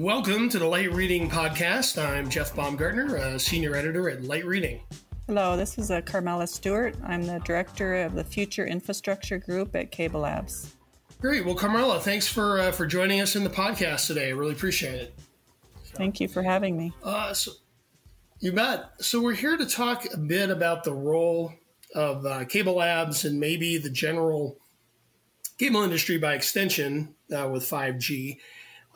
Welcome to the Light Reading Podcast. I'm Jeff Baumgartner, a senior editor at Light Reading. Hello, this is uh, Carmela Stewart. I'm the director of the Future Infrastructure Group at Cable Labs. Great. Well, Carmela, thanks for uh, for joining us in the podcast today. I really appreciate it. So, Thank you for having me. Uh, so, you bet. So we're here to talk a bit about the role of uh, cable labs and maybe the general cable industry by extension uh, with 5G.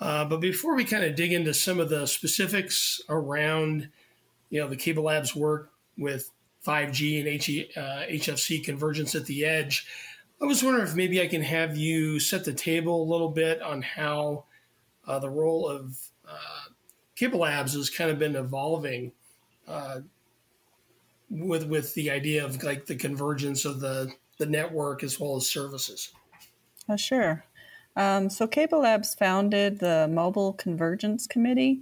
Uh, but before we kind of dig into some of the specifics around, you know, the Cable Labs work with 5G and uh, HFC convergence at the edge, I was wondering if maybe I can have you set the table a little bit on how uh, the role of uh, Cable Labs has kind of been evolving uh, with with the idea of like the convergence of the the network as well as services. Uh, sure. Um, so Cable Labs founded the Mobile Convergence Committee,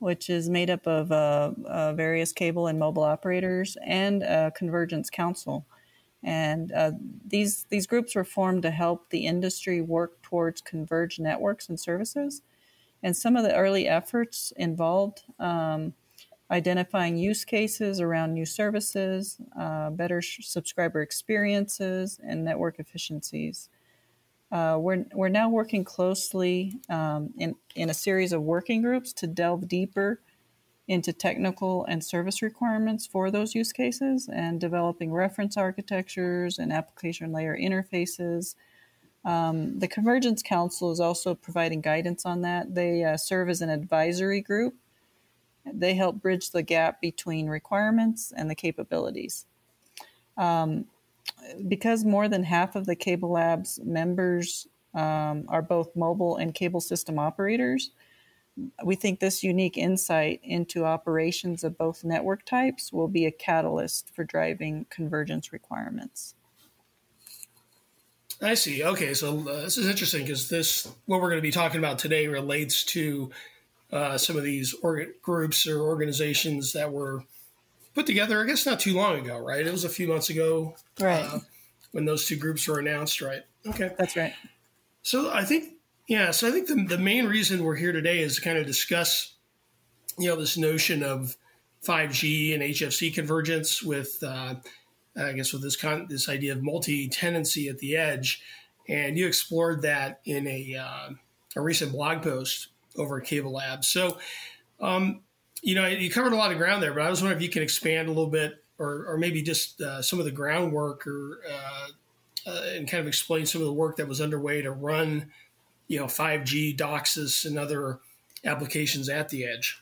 which is made up of uh, uh, various cable and mobile operators and a Convergence Council. And uh, these these groups were formed to help the industry work towards converged networks and services. And some of the early efforts involved um, identifying use cases around new services, uh, better subscriber experiences, and network efficiencies. Uh, we're, we're now working closely um, in, in a series of working groups to delve deeper into technical and service requirements for those use cases and developing reference architectures and application layer interfaces. Um, the Convergence Council is also providing guidance on that. They uh, serve as an advisory group. They help bridge the gap between requirements and the capabilities. Um, because more than half of the Cable Labs members um, are both mobile and cable system operators, we think this unique insight into operations of both network types will be a catalyst for driving convergence requirements. I see. Okay, so uh, this is interesting because this what we're going to be talking about today relates to uh, some of these groups or organizations that were put together, I guess not too long ago, right? It was a few months ago, right, uh, when those two groups were announced, right? Okay, that's right. So I think, yeah, so I think the the main reason we're here today is to kind of discuss, you know, this notion of 5G and HFC convergence with, uh, I guess, with this con- this idea of multi tenancy at the edge, and you explored that in a uh, a recent blog post over at Cable Labs. So. Um, you know, you covered a lot of ground there, but I was wondering if you can expand a little bit, or, or maybe just uh, some of the groundwork, or uh, uh, and kind of explain some of the work that was underway to run, you know, 5G, DOCSIS, and other applications at the edge.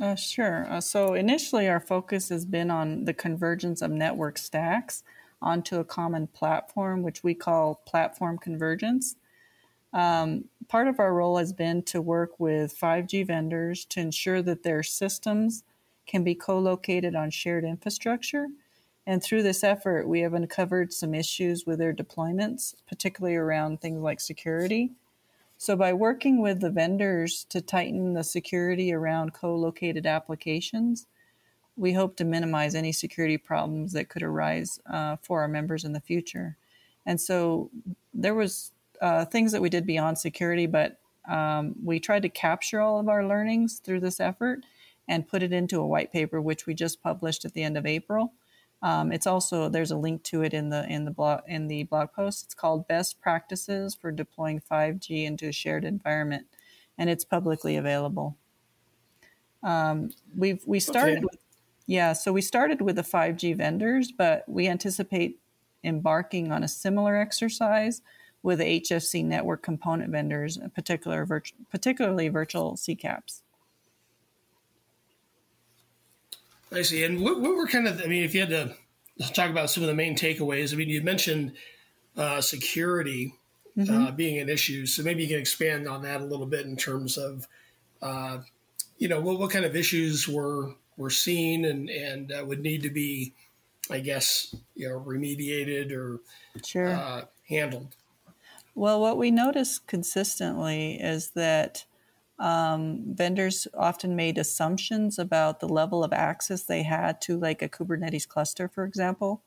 Uh, sure. Uh, so initially, our focus has been on the convergence of network stacks onto a common platform, which we call platform convergence. Um, part of our role has been to work with 5G vendors to ensure that their systems can be co located on shared infrastructure. And through this effort, we have uncovered some issues with their deployments, particularly around things like security. So, by working with the vendors to tighten the security around co located applications, we hope to minimize any security problems that could arise uh, for our members in the future. And so, there was uh, things that we did beyond security, but um, we tried to capture all of our learnings through this effort and put it into a white paper, which we just published at the end of April. Um, it's also there's a link to it in the in the blog in the blog post. It's called Best Practices for Deploying 5G into a Shared Environment, and it's publicly available. Um, we've we started okay. with yeah, so we started with the 5G vendors, but we anticipate embarking on a similar exercise with HFC network component vendors, particular virtu- particularly virtual CCAPs. I see. And what, what, were kind of, I mean, if you had to talk about some of the main takeaways, I mean, you mentioned uh, security mm-hmm. uh, being an issue. So maybe you can expand on that a little bit in terms of, uh, you know, what, what kind of issues were, were seen and, and uh, would need to be, I guess, you know, remediated or sure. Uh, handled. Well, what we notice consistently is that um, vendors often made assumptions about the level of access they had to, like a Kubernetes cluster, for example.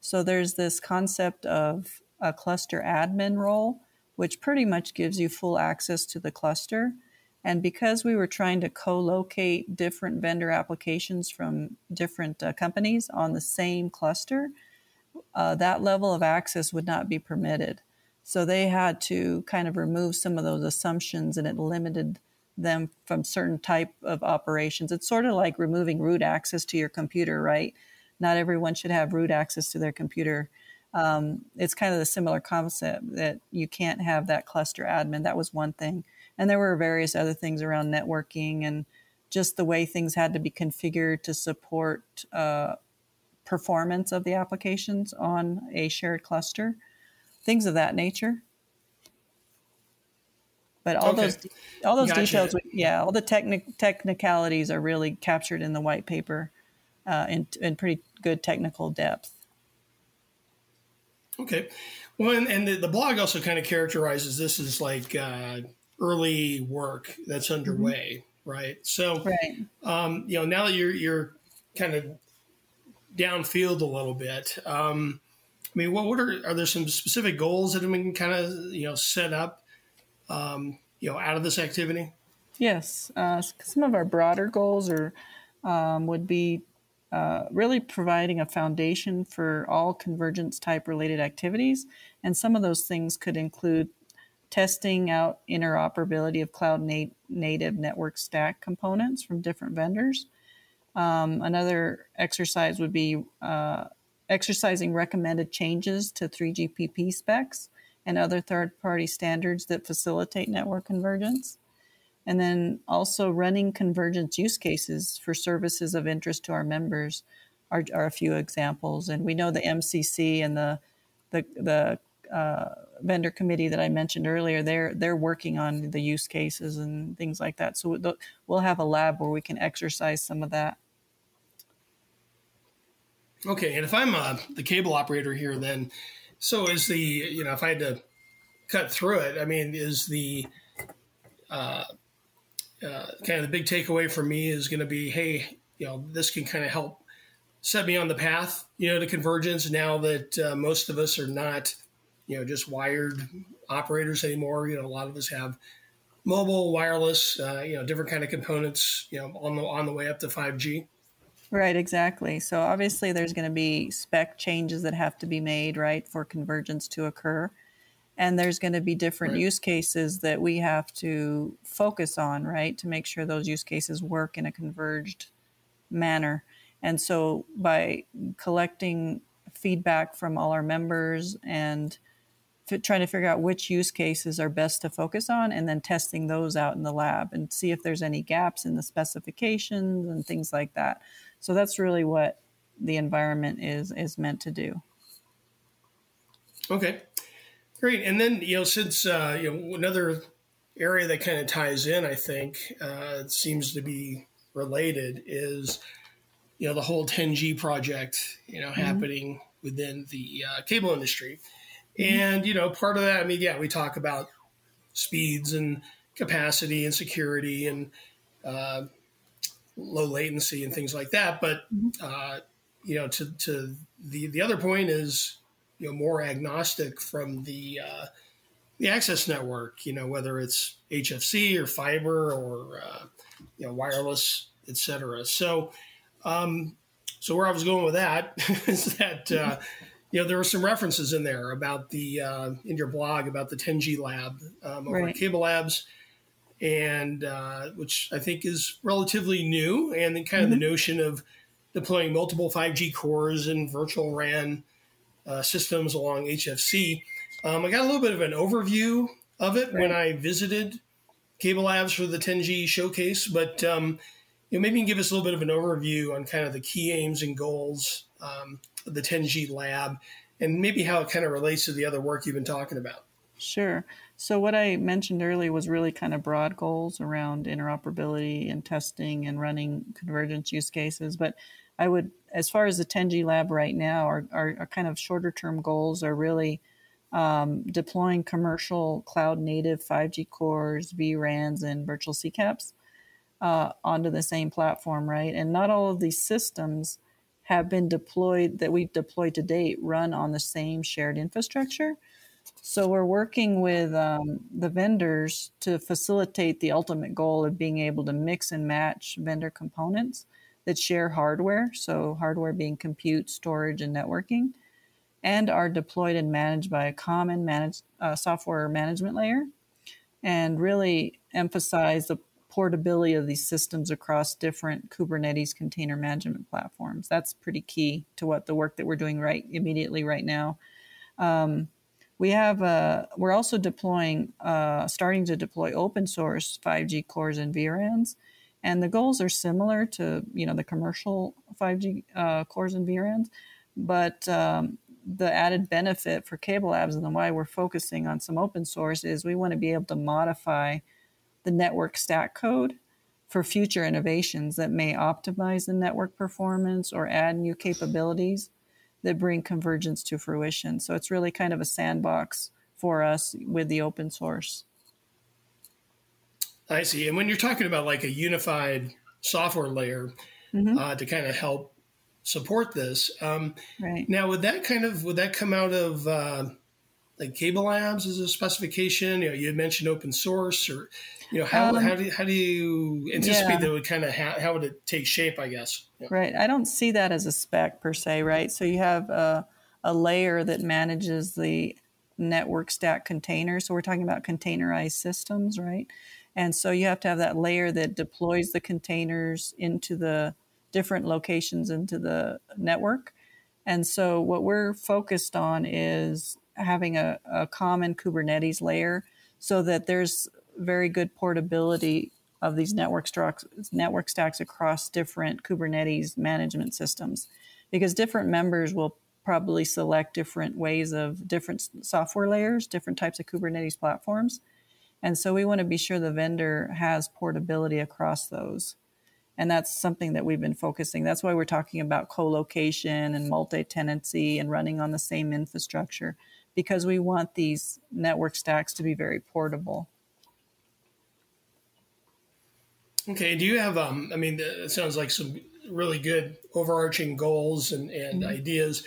So there's this concept of a cluster admin role, which pretty much gives you full access to the cluster. And because we were trying to co locate different vendor applications from different uh, companies on the same cluster, uh, that level of access would not be permitted. So they had to kind of remove some of those assumptions and it limited them from certain type of operations. It's sort of like removing root access to your computer, right? Not everyone should have root access to their computer. Um, it's kind of the similar concept that you can't have that cluster admin. That was one thing. And there were various other things around networking and just the way things had to be configured to support uh, performance of the applications on a shared cluster, things of that nature. But all okay. those all those gotcha. details, yeah, all the technic technicalities are really captured in the white paper uh, in in pretty good technical depth. Okay, well, and, and the, the, blog also kind of characterizes this as like uh, early work that's mm-hmm. underway, mm-hmm. right? So, right. Um, you know, now that you're you're kind of downfield a little bit, um, I mean, what, what are are there some specific goals that have been kind of you know set up, um, you know, out of this activity? Yes, uh, some of our broader goals are um, would be uh, really providing a foundation for all convergence type related activities. And some of those things could include testing out interoperability of cloud nat- native network stack components from different vendors. Um, another exercise would be uh, exercising recommended changes to 3GPP specs and other third party standards that facilitate network convergence. And then also running convergence use cases for services of interest to our members are, are a few examples. And we know the MCC and the the, the uh, vendor committee that I mentioned earlier, they're they're working on the use cases and things like that. So we'll have a lab where we can exercise some of that. Okay, and if I'm uh, the cable operator here, then so is the you know if I had to cut through it, I mean, is the uh, uh, kind of the big takeaway for me is going to be, hey, you know, this can kind of help set me on the path, you know, to convergence. Now that uh, most of us are not you know just wired operators anymore. You know, a lot of us have mobile, wireless, uh, you know, different kind of components. You know, on the on the way up to five G. Right, exactly. So obviously, there's going to be spec changes that have to be made, right, for convergence to occur. And there's going to be different right. use cases that we have to focus on, right, to make sure those use cases work in a converged manner. And so by collecting feedback from all our members and trying to figure out which use cases are best to focus on and then testing those out in the lab and see if there's any gaps in the specifications and things like that. So that's really what the environment is is meant to do. Okay, great. And then you know, since uh, you know another area that kind of ties in, I think uh, seems to be related is you know the whole 10G project, you know, mm-hmm. happening within the uh, cable industry. Mm-hmm. And, you know, part of that, I mean, yeah, we talk about speeds and capacity and security and uh, low latency and things like that. But, mm-hmm. uh, you know, to, to the, the other point is, you know, more agnostic from the, uh, the access network, you know, whether it's HFC or fiber or, uh, you know, wireless, etc. So, um, so where I was going with that is that, uh, you know, there were some references in there about the uh, in your blog about the 10G lab um, over right. at Cable Labs, and uh, which I think is relatively new, and then kind of mm-hmm. the notion of deploying multiple 5G cores and virtual RAN uh, systems along HFC. Um, I got a little bit of an overview of it right. when I visited Cable Labs for the 10G showcase, but um, you know, maybe you can give us a little bit of an overview on kind of the key aims and goals um, the 10G lab and maybe how it kind of relates to the other work you've been talking about. Sure. So, what I mentioned earlier was really kind of broad goals around interoperability and testing and running convergence use cases. But I would, as far as the 10G lab right now, our, our, our kind of shorter term goals are really um, deploying commercial cloud native 5G cores, vRANs, and virtual CCAPs uh, onto the same platform, right? And not all of these systems have been deployed that we've deployed to date run on the same shared infrastructure. So we're working with um, the vendors to facilitate the ultimate goal of being able to mix and match vendor components that share hardware. So hardware being compute, storage, and networking, and are deployed and managed by a common managed uh, software management layer, and really emphasize the portability of these systems across different Kubernetes container management platforms. That's pretty key to what the work that we're doing right immediately right now. Um, we have uh, we're also deploying uh, starting to deploy open source 5G cores and VRANs, and the goals are similar to you know the commercial 5G uh, cores and VRANs, but um, the added benefit for Cable Labs and why we're focusing on some open source is we want to be able to modify the network stack code for future innovations that may optimize the network performance or add new capabilities that bring convergence to fruition. So it's really kind of a sandbox for us with the open source. I see. And when you're talking about like a unified software layer mm-hmm. uh, to kind of help support this, um, right. now would that kind of would that come out of uh, like Cable Labs as a specification? You know, you had mentioned open source, or you know, how, um, how, do, how do you anticipate yeah. that would kind of ha- how would it take shape? I guess. Yeah. Right. I don't see that as a spec per se. Right. So you have a, a layer that manages the network stack container. So we're talking about containerized systems, right? And so you have to have that layer that deploys the containers into the different locations into the network. And so what we're focused on is having a, a common Kubernetes layer so that there's very good portability of these network stacks, network stacks across different Kubernetes management systems, because different members will probably select different ways of different software layers, different types of Kubernetes platforms. And so we want to be sure the vendor has portability across those. And that's something that we've been focusing. That's why we're talking about co-location and multi-tenancy and running on the same infrastructure because we want these network stacks to be very portable. Okay. Do you have, um, I mean, it sounds like some really good overarching goals and, and mm-hmm. ideas.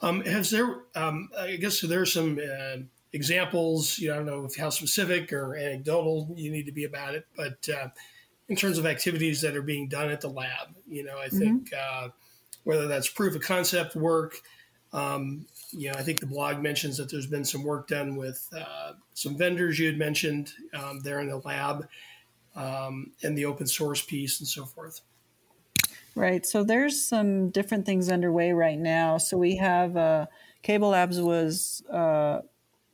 Um, has there, um, I guess there are some uh, examples, you know, I don't know how specific or anecdotal you need to be about it, but uh, in terms of activities that are being done at the lab, you know, I think mm-hmm. uh, whether that's proof of concept work, um, you know, I think the blog mentions that there's been some work done with uh, some vendors you had mentioned um, there in the lab um, and the open source piece and so forth. Right. So there's some different things underway right now. So we have uh, Cable Labs was uh,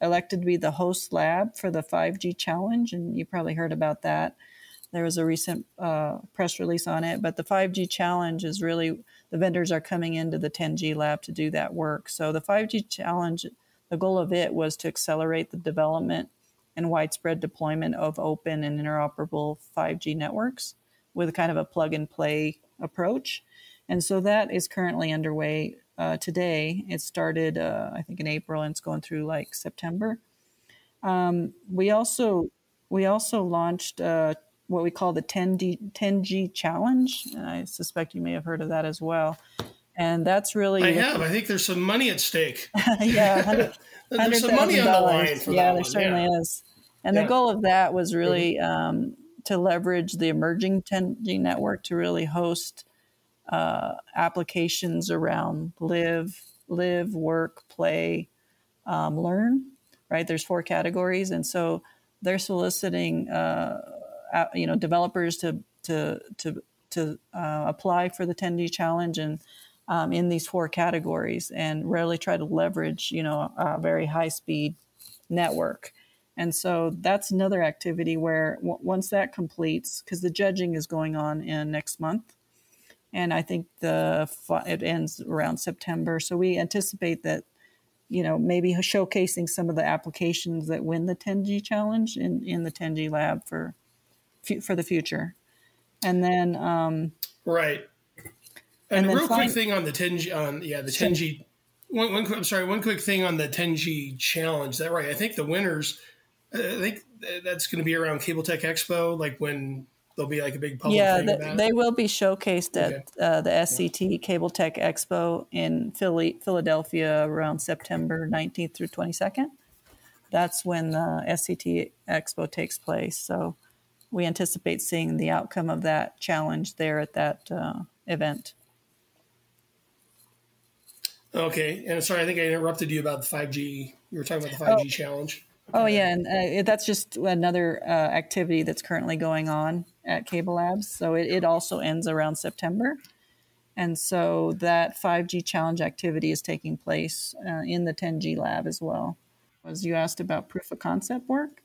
elected to be the host lab for the 5G challenge, and you probably heard about that. There was a recent uh, press release on it, but the 5G challenge is really the vendors are coming into the 10G lab to do that work. So the 5G challenge, the goal of it was to accelerate the development and widespread deployment of open and interoperable 5G networks with kind of a plug and play approach. And so that is currently underway uh, today. It started, uh, I think, in April and it's going through like September. Um, we also we also launched uh, what we call the 10D, 10G challenge. And I suspect you may have heard of that as well. And that's really I have. I think there's some money at stake. yeah, there's some money on the line for yeah, that there one. certainly yeah. is. And yeah. the goal of that was really um, to leverage the emerging 10G network to really host uh, applications around live, live, work, play, um, learn. Right? There's four categories, and so they're soliciting, uh, you know, developers to to to to uh, apply for the 10G challenge and um, in these four categories, and really try to leverage, you know, a very high speed network. And so that's another activity where w- once that completes, because the judging is going on in next month, and I think the it ends around September. So we anticipate that, you know, maybe showcasing some of the applications that win the 10G challenge in, in the 10G lab for for the future, and then um, right. And, and a real quick thing on the 10G on yeah the 10G. One, one, I'm sorry. One quick thing on the 10G challenge. That right? I think the winners I think that's going to be around Cable-Tec Expo, like when there'll be like a big public yeah, the, they will be showcased at okay. uh, the SCTE yeah. Cable-Tec Expo in Philly, Philadelphia around September 19th through 22nd. that's when the SCTE Expo takes place. So we anticipate seeing the outcome of that challenge there at that uh, event. Okay, and sorry, I think I interrupted you about the 5G. You were talking about the 5G oh. challenge. Oh yeah, and uh, that's just another uh, activity that's currently going on at Cable Labs. So it, it also ends around September, and so that 5G challenge activity is taking place uh, in the 10G lab as well. As you asked about proof of concept work,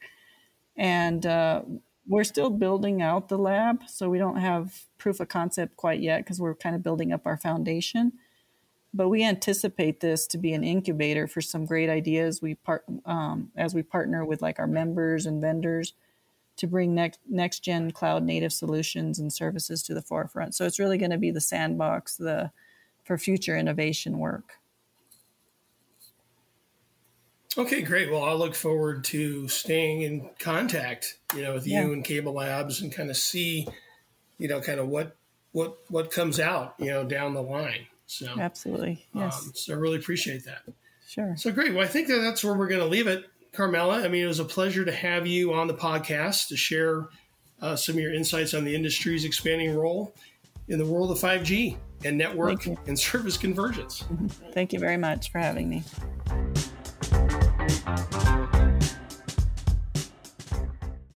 and uh, we're still building out the lab, so we don't have proof of concept quite yet because we're kind of building up our foundation. But we anticipate this to be an incubator for some great ideas. We part um, as we partner with like our members and vendors to bring next next gen cloud native solutions and services to the forefront. So it's really going to be the sandbox the for future innovation work. Okay, great. Well, I'll look forward to staying in contact, you know, with yeah. you and Cable Labs and kind of see, you know, kind of what what what comes out, you know, down the line. So absolutely, yes. Um, so I really appreciate that. Sure. So great. Well, I think that that's where we're going to leave it, Carmela. I mean, it was a pleasure to have you on the podcast to share uh, some of your insights on the industry's expanding role in the world of 5G and network and service convergence. Thank you very much for having me.